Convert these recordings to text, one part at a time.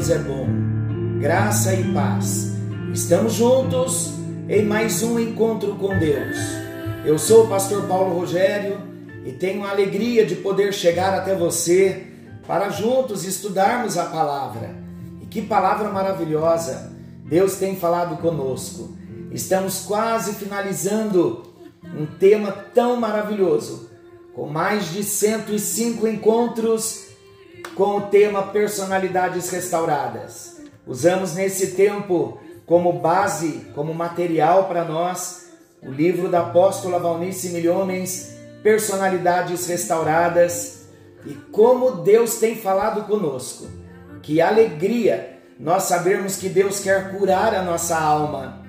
Deus é bom. Graça e paz. Estamos juntos em mais um encontro com Deus. Eu sou o pastor Paulo Rogério e tenho a alegria de poder chegar até você para juntos estudarmos a palavra. E que palavra maravilhosa Deus tem falado conosco. Estamos quase finalizando um tema tão maravilhoso com mais de 105 encontros com o tema Personalidades Restauradas. Usamos nesse tempo como base, como material para nós, o livro da apóstola Valnice Milhomens, Personalidades Restauradas, e como Deus tem falado conosco. Que alegria nós sabermos que Deus quer curar a nossa alma,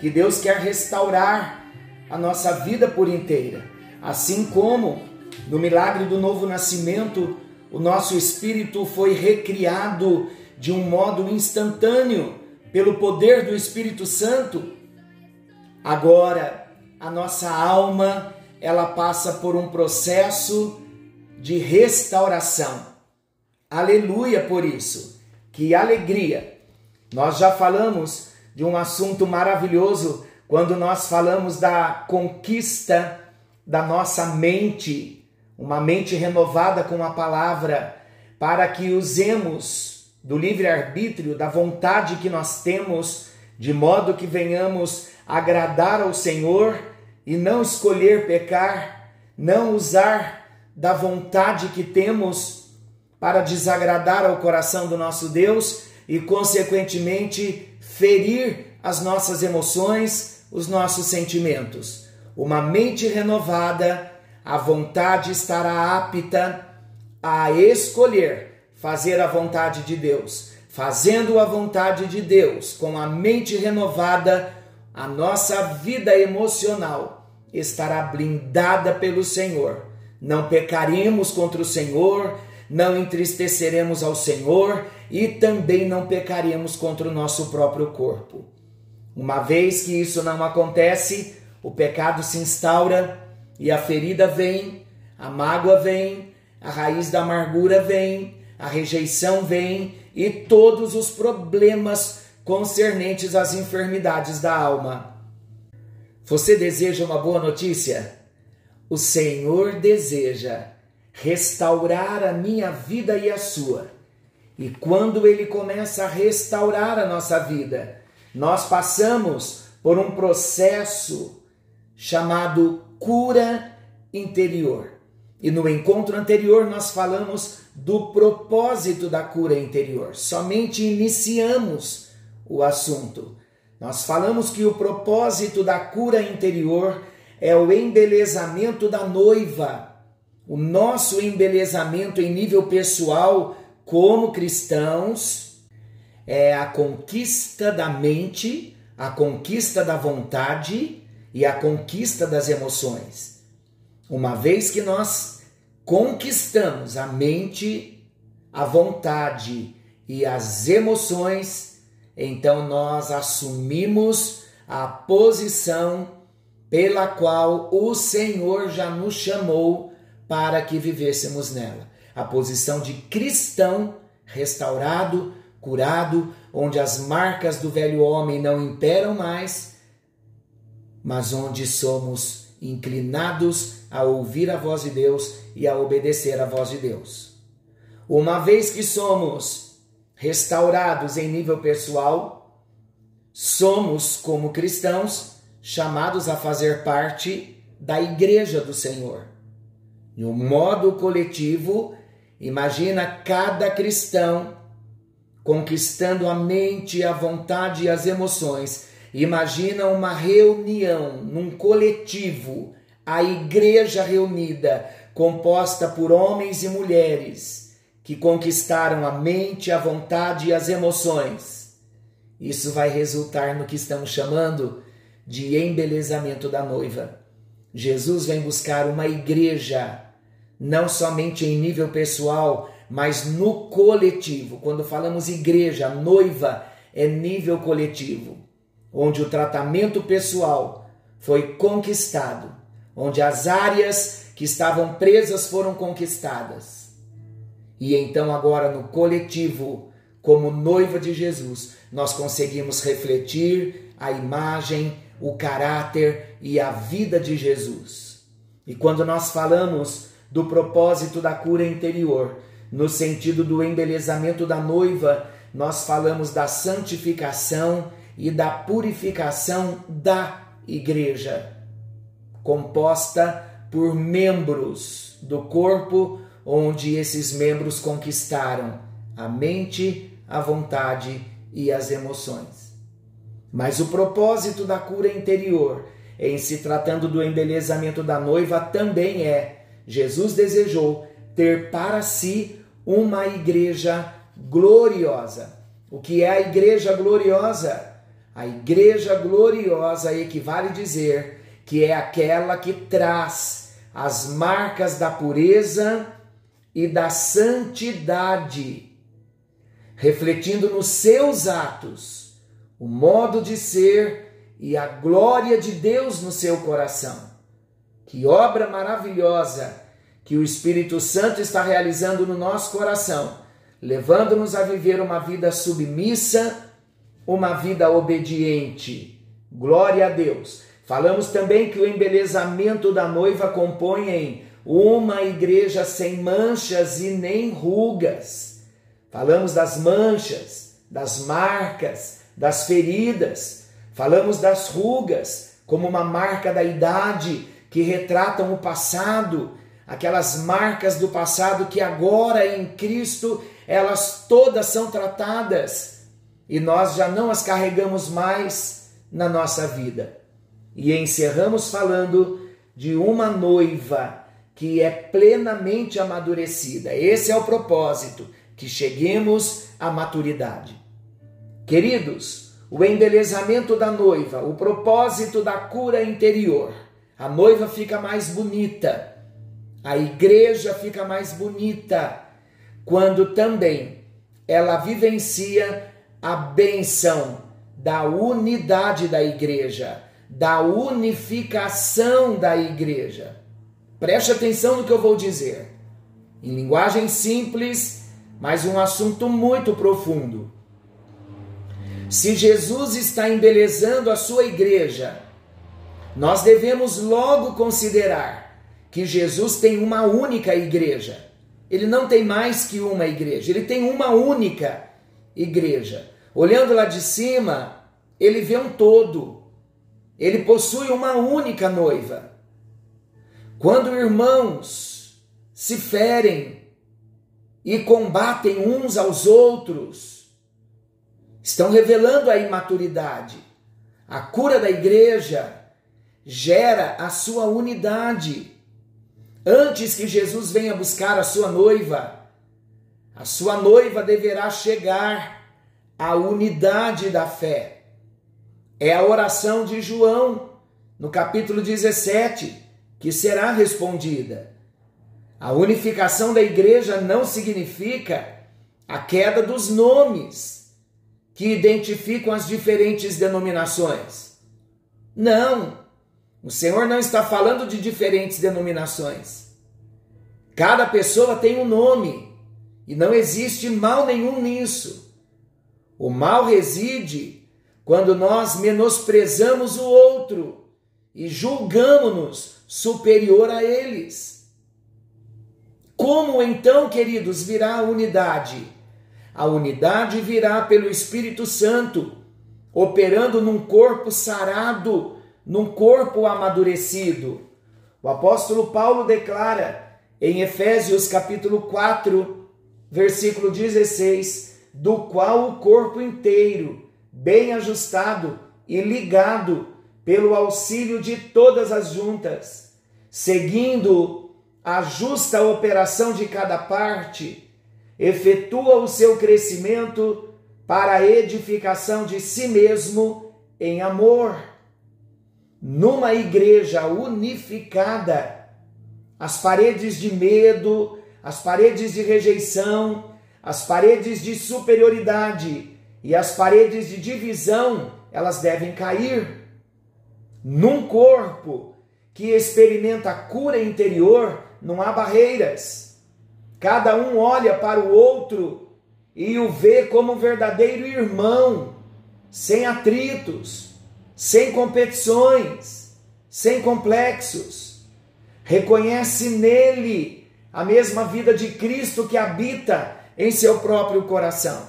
que Deus quer restaurar a nossa vida por inteira. Assim como no milagre do novo nascimento, o nosso espírito foi recriado de um modo instantâneo pelo poder do Espírito Santo. Agora, a nossa alma, ela passa por um processo de restauração. Aleluia por isso. Que alegria. Nós já falamos de um assunto maravilhoso quando nós falamos da conquista da nossa mente, uma mente renovada com a palavra, para que usemos do livre-arbítrio, da vontade que nós temos, de modo que venhamos agradar ao Senhor e não escolher pecar, não usar da vontade que temos para desagradar ao coração do nosso Deus e, consequentemente, ferir as nossas emoções, os nossos sentimentos. Uma mente renovada, a vontade estará apta a escolher fazer a vontade de Deus. Fazendo a vontade de Deus, com a mente renovada, a nossa vida emocional estará blindada pelo Senhor. Não pecaremos contra o Senhor, não entristeceremos ao Senhor e também não pecaremos contra o nosso próprio corpo. Uma vez que isso não acontece, o pecado se instaura e a ferida vem, a mágoa vem, a raiz da amargura vem, a rejeição vem e todos os problemas concernentes às enfermidades da alma. Você deseja uma boa notícia? O Senhor deseja restaurar a minha vida e a sua. E quando Ele começa a restaurar a nossa vida, nós passamos por um processo chamado cura interior. E no encontro anterior nós falamos do propósito da cura interior. Somente iniciamos o assunto. Nós falamos que o propósito da cura interior é o embelezamento da noiva. O nosso embelezamento em nível pessoal como cristãos é a conquista da mente, a conquista da vontade e a conquista das emoções. Uma vez que nós conquistamos a mente, a vontade e as emoções, então nós assumimos a posição pela qual o Senhor já nos chamou para que vivêssemos nela. A posição de cristão restaurado, curado, onde as marcas do velho homem não imperam mais, mas onde somos inclinados a ouvir a voz de Deus e a obedecer a voz de Deus. Uma vez que somos restaurados em nível pessoal, somos, como cristãos, chamados a fazer parte da igreja do Senhor. No modo coletivo, imagina cada cristão conquistando a mente, a vontade e as emoções. Imagina uma reunião num coletivo, a igreja reunida, composta por homens e mulheres que conquistaram a mente, a vontade e as emoções. Isso vai resultar no que estamos chamando de embelezamento da noiva. Jesus vem buscar uma igreja, não somente em nível pessoal, mas no coletivo. Quando falamos igreja, noiva, é nível coletivo, onde o tratamento pessoal foi conquistado, onde as áreas que estavam presas foram conquistadas. E então, agora, no coletivo, como noiva de Jesus, nós conseguimos refletir a imagem, o caráter e a vida de Jesus. E quando nós falamos do propósito da cura interior, no sentido do embelezamento da noiva, nós falamos da santificação e da purificação da igreja, composta por membros do corpo, onde esses membros conquistaram a mente, a vontade e as emoções. Mas o propósito da cura interior, em se tratando do embelezamento da noiva, também é: Jesus desejou ter para si uma igreja gloriosa. O que é a igreja gloriosa? A igreja gloriosa equivale dizer que é aquela que traz as marcas da pureza e da santidade, refletindo nos seus atos o modo de ser e a glória de Deus no seu coração. Que obra maravilhosa que o Espírito Santo está realizando no nosso coração, levando-nos a viver uma vida submissa, uma vida obediente. Glória a Deus. Falamos também que o embelezamento da noiva compõe em uma igreja sem manchas e nem rugas. Falamos das manchas, das marcas, das feridas. Falamos das rugas como uma marca da idade que retratam o passado aquelas marcas do passado que agora em Cristo elas todas são tratadas e nós já não as carregamos mais na nossa vida. E encerramos falando de uma noiva que é plenamente amadurecida. Esse é o propósito, que cheguemos à maturidade. Queridos, o embelezamento da noiva, o propósito da cura interior. A noiva fica mais bonita, a igreja fica mais bonita quando também ela vivencia a benção da unidade da igreja, da unificação da igreja. Preste atenção no que eu vou dizer. Em linguagem simples, mas um assunto muito profundo. Se Jesus está embelezando a sua igreja, nós devemos logo considerar que Jesus tem uma única igreja. Ele não tem mais que uma igreja, ele tem uma única igreja. Olhando lá de cima, ele vê um todo. Ele possui uma única noiva. Quando irmãos se ferem e combatem uns aos outros, estão revelando a imaturidade. A cura da igreja gera a sua unidade. Antes que Jesus venha buscar a sua noiva, a sua noiva deverá chegar à unidade da fé. É a oração de João, no capítulo 17, que será respondida. A unificação da igreja não significa a queda dos nomes que identificam as diferentes denominações. Não, o Senhor não está falando de diferentes denominações. Cada pessoa tem um nome e não existe mal nenhum nisso. O mal reside quando nós menosprezamos o outro e julgamos-nos superior a eles. Como então, queridos, virá a unidade? A unidade virá pelo Espírito Santo, operando num corpo sarado num corpo amadurecido. O apóstolo Paulo declara em Efésios capítulo 4, versículo 16, do qual o corpo inteiro, bem ajustado e ligado pelo auxílio de todas as juntas, seguindo a justa operação de cada parte, efetua o seu crescimento para a edificação de si mesmo em amor. Numa igreja unificada, as paredes de medo, as paredes de rejeição, as paredes de superioridade e as paredes de divisão, elas devem cair. Num corpo que experimenta cura interior, não há barreiras. Cada um olha para o outro e o vê como um verdadeiro irmão, sem atritos, sem competições, sem complexos. Reconhece nele a mesma vida de Cristo que habita em seu próprio coração.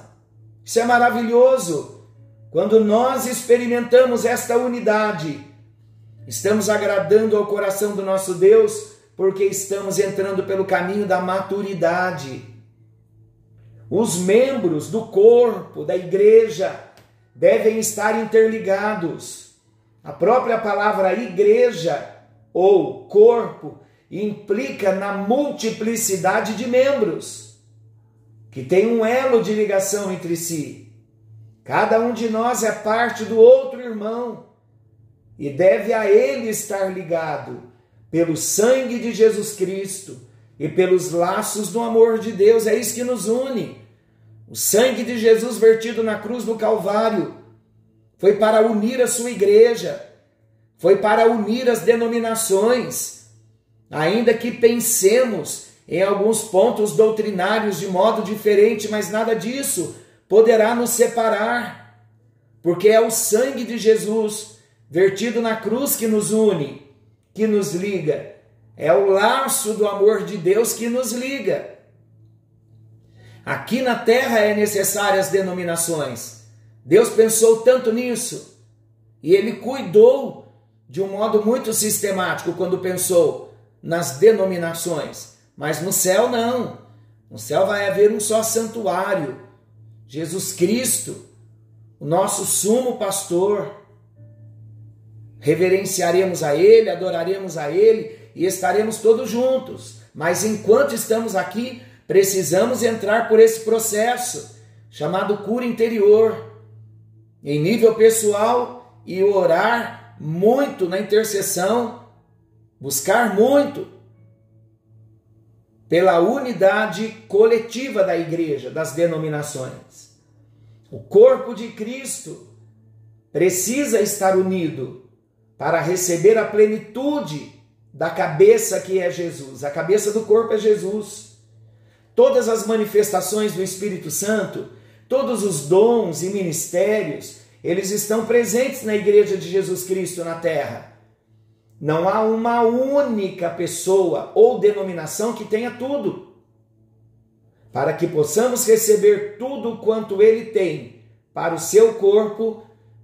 Isso é maravilhoso. Quando nós experimentamos esta unidade, estamos agradando ao coração do nosso Deus, porque estamos entrando pelo caminho da maturidade. Os membros do corpo, da igreja, devem estar interligados. A própria palavra igreja ou corpo implica na multiplicidade de membros, que tem um elo de ligação entre si. Cada um de nós é parte do outro irmão e deve a ele estar ligado pelo sangue de Jesus Cristo e pelos laços do amor de Deus. É isso que nos une. O sangue de Jesus vertido na cruz do Calvário foi para unir a sua igreja, foi para unir as denominações, ainda que pensemos em alguns pontos doutrinários de modo diferente, mas nada disso poderá nos separar, porque é o sangue de Jesus vertido na cruz que nos une, que nos liga, é o laço do amor de Deus que nos liga. Aqui na terra é necessárias denominações. Deus pensou tanto nisso e ele cuidou de um modo muito sistemático quando pensou nas denominações. Mas no céu não. No céu vai haver um só santuário. Jesus Cristo, o nosso sumo pastor. Reverenciaremos a Ele, adoraremos a Ele e estaremos todos juntos. Mas enquanto estamos aqui, Precisamos entrar por esse processo chamado cura interior, em nível pessoal e orar muito na intercessão, buscar muito pela unidade coletiva da igreja, das denominações. O corpo de Cristo precisa estar unido para receber a plenitude da cabeça que é Jesus. A cabeça do corpo é Jesus todas as manifestações do Espírito Santo, todos os dons e ministérios, eles estão presentes na igreja de Jesus Cristo na terra. Não há uma única pessoa ou denominação que tenha tudo. Para que possamos receber tudo quanto ele tem para o seu corpo,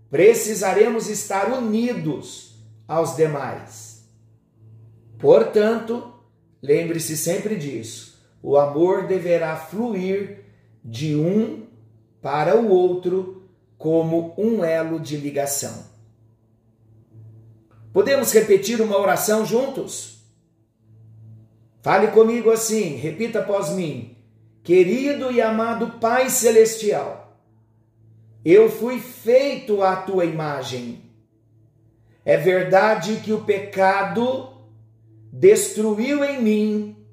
precisaremos estar unidos aos demais. Portanto, lembre-se sempre disso o amor deverá fluir de um para o outro como um elo de ligação. Podemos repetir uma oração juntos? Fale comigo assim, repita após mim. Querido e amado Pai Celestial, eu fui feito à tua imagem. É verdade que o pecado destruiu em mim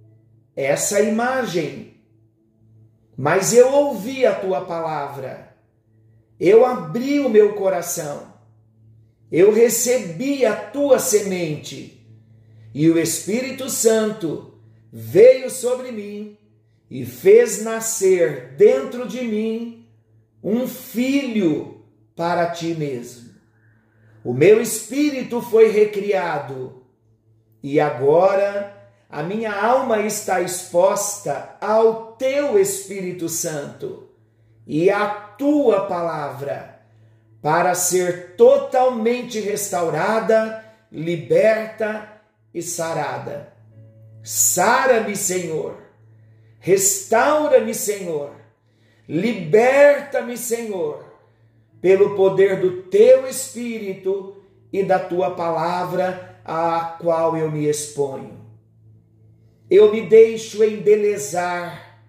essa imagem. Mas eu ouvi a tua palavra, eu abri o meu coração, eu recebi a tua semente, e o Espírito Santo veio sobre mim e fez nascer dentro de mim um filho para ti mesmo. O meu espírito foi recriado e agora a minha alma está exposta ao teu Espírito Santo e à tua palavra para ser totalmente restaurada, liberta e sarada. Sara-me, Senhor. Restaura-me, Senhor. Liberta-me, Senhor, pelo poder do teu Espírito e da tua palavra, a qual eu me exponho eu me deixo embelezar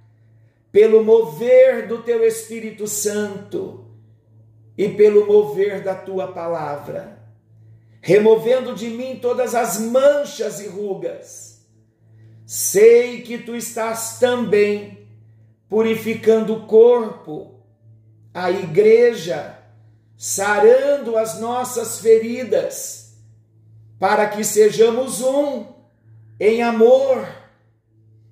pelo mover do teu Espírito Santo e pelo mover da tua palavra, removendo de mim todas as manchas e rugas. Sei que tu estás também purificando o corpo, a igreja, sarando as nossas feridas para que sejamos um em amor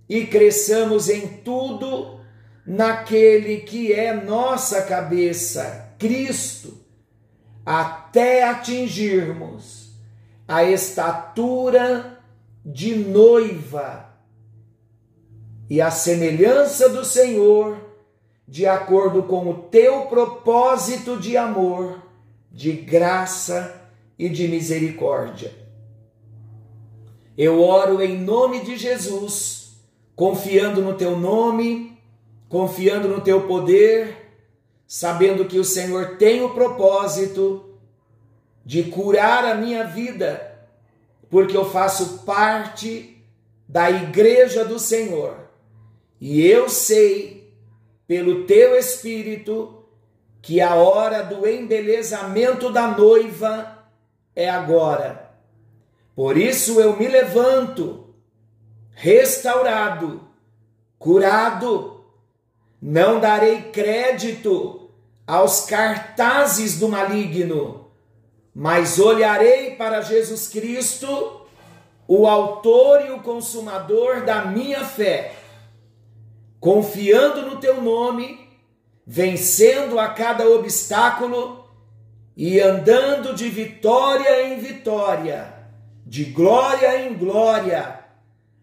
e cresçamos em tudo naquele que é nossa cabeça, Cristo, até atingirmos a estatura de noiva e a semelhança do Senhor, de acordo com o teu propósito de amor, de graça e de misericórdia. Eu oro em nome de Jesus, confiando no teu nome, confiando no teu poder, sabendo que o Senhor tem o propósito de curar a minha vida, porque eu faço parte da igreja do Senhor. E eu sei, pelo teu Espírito, que a hora do embelezamento da noiva é agora. Por isso eu me levanto, restaurado, curado, não darei crédito aos cartazes do maligno, mas olharei para Jesus Cristo, o Autor e o Consumador da minha fé, confiando no Teu nome, vencendo a cada obstáculo e andando de vitória em vitória, de glória em glória,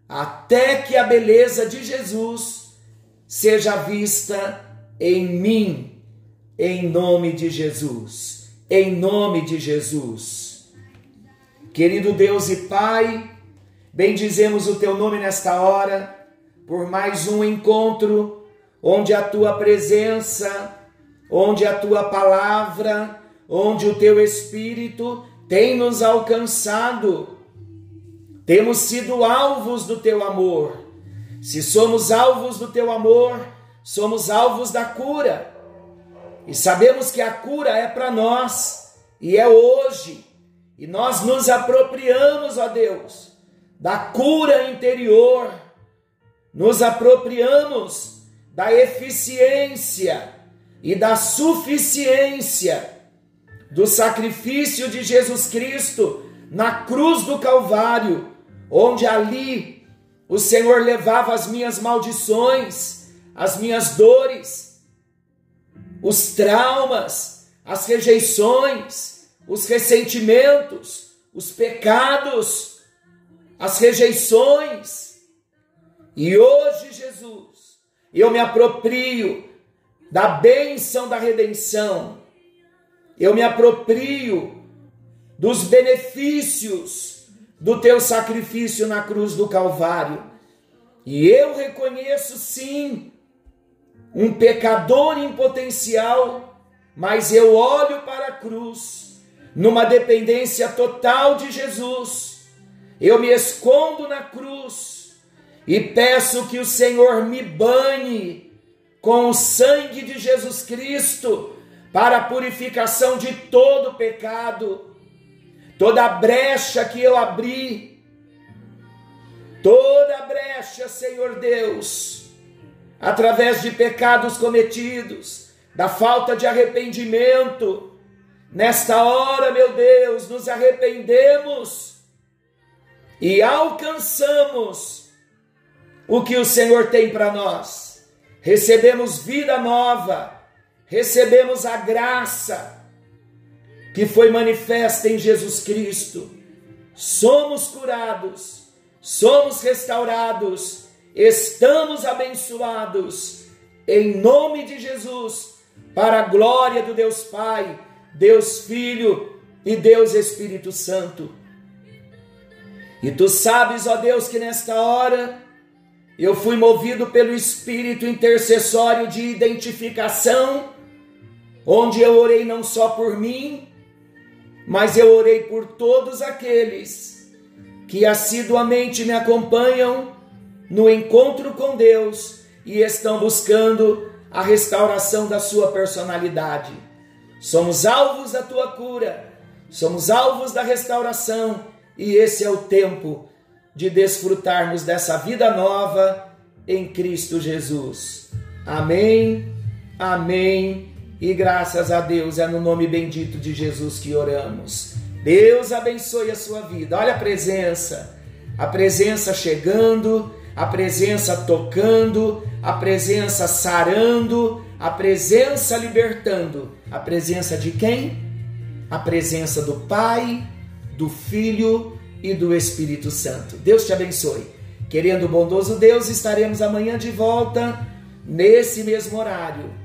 até que a beleza de Jesus seja vista em mim, em nome de Jesus, em nome de Jesus. Querido Deus e Pai, bendizemos o teu nome nesta hora, por mais um encontro onde a tua presença, onde a tua palavra, onde o teu Espírito tem nos alcançado. Temos sido alvos do teu amor. Se somos alvos do teu amor, somos alvos da cura. E sabemos que a cura é para nós e é hoje. E nós nos apropriamos, ó Deus, da cura interior. Nos apropriamos da eficiência e da suficiência do sacrifício de Jesus Cristo na cruz do Calvário, onde ali o Senhor levava as minhas maldições, as minhas dores, os traumas, as rejeições, os ressentimentos, os pecados, as rejeições. E hoje, Jesus, eu me aproprio da bênção da redenção eu me aproprio dos benefícios do teu sacrifício na cruz do Calvário. E eu reconheço sim um pecador em potencial, mas eu olho para a cruz numa dependência total de Jesus. Eu me escondo na cruz e peço que o Senhor me banhe com o sangue de Jesus Cristo para a purificação de todo pecado, toda brecha que eu abri, toda brecha, Senhor Deus, através de pecados cometidos, da falta de arrependimento. Nesta hora, meu Deus, nos arrependemos e alcançamos o que o Senhor tem para nós. Recebemos vida nova recebemos a graça que foi manifesta em Jesus Cristo. Somos curados, somos restaurados, estamos abençoados em nome de Jesus, para a glória do Deus Pai, Deus Filho e Deus Espírito Santo. E tu sabes, ó Deus, que nesta hora eu fui movido pelo espírito intercessório de identificação onde eu orei não só por mim, mas eu orei por todos aqueles que assiduamente me acompanham no encontro com Deus e estão buscando a restauração da sua personalidade. Somos alvos da tua cura, somos alvos da restauração e esse é o tempo de desfrutarmos dessa vida nova em Cristo Jesus. Amém, amém e graças a Deus é no nome bendito de Jesus que oramos. Deus abençoe a sua vida. Olha a presença, a presença chegando, a presença tocando, a presença sarando, a presença libertando. A presença de quem? A presença do Pai, do Filho e do Espírito Santo. Deus te abençoe. Querendo o bondoso Deus, estaremos amanhã de volta, nesse mesmo horário,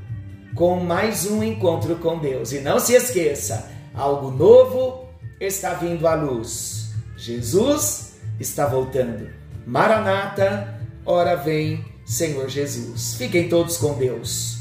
com mais um encontro com Deus. E não se esqueça, algo novo está vindo à luz. Jesus está voltando. Maranata, ora vem, Senhor Jesus. Fiquem todos com Deus.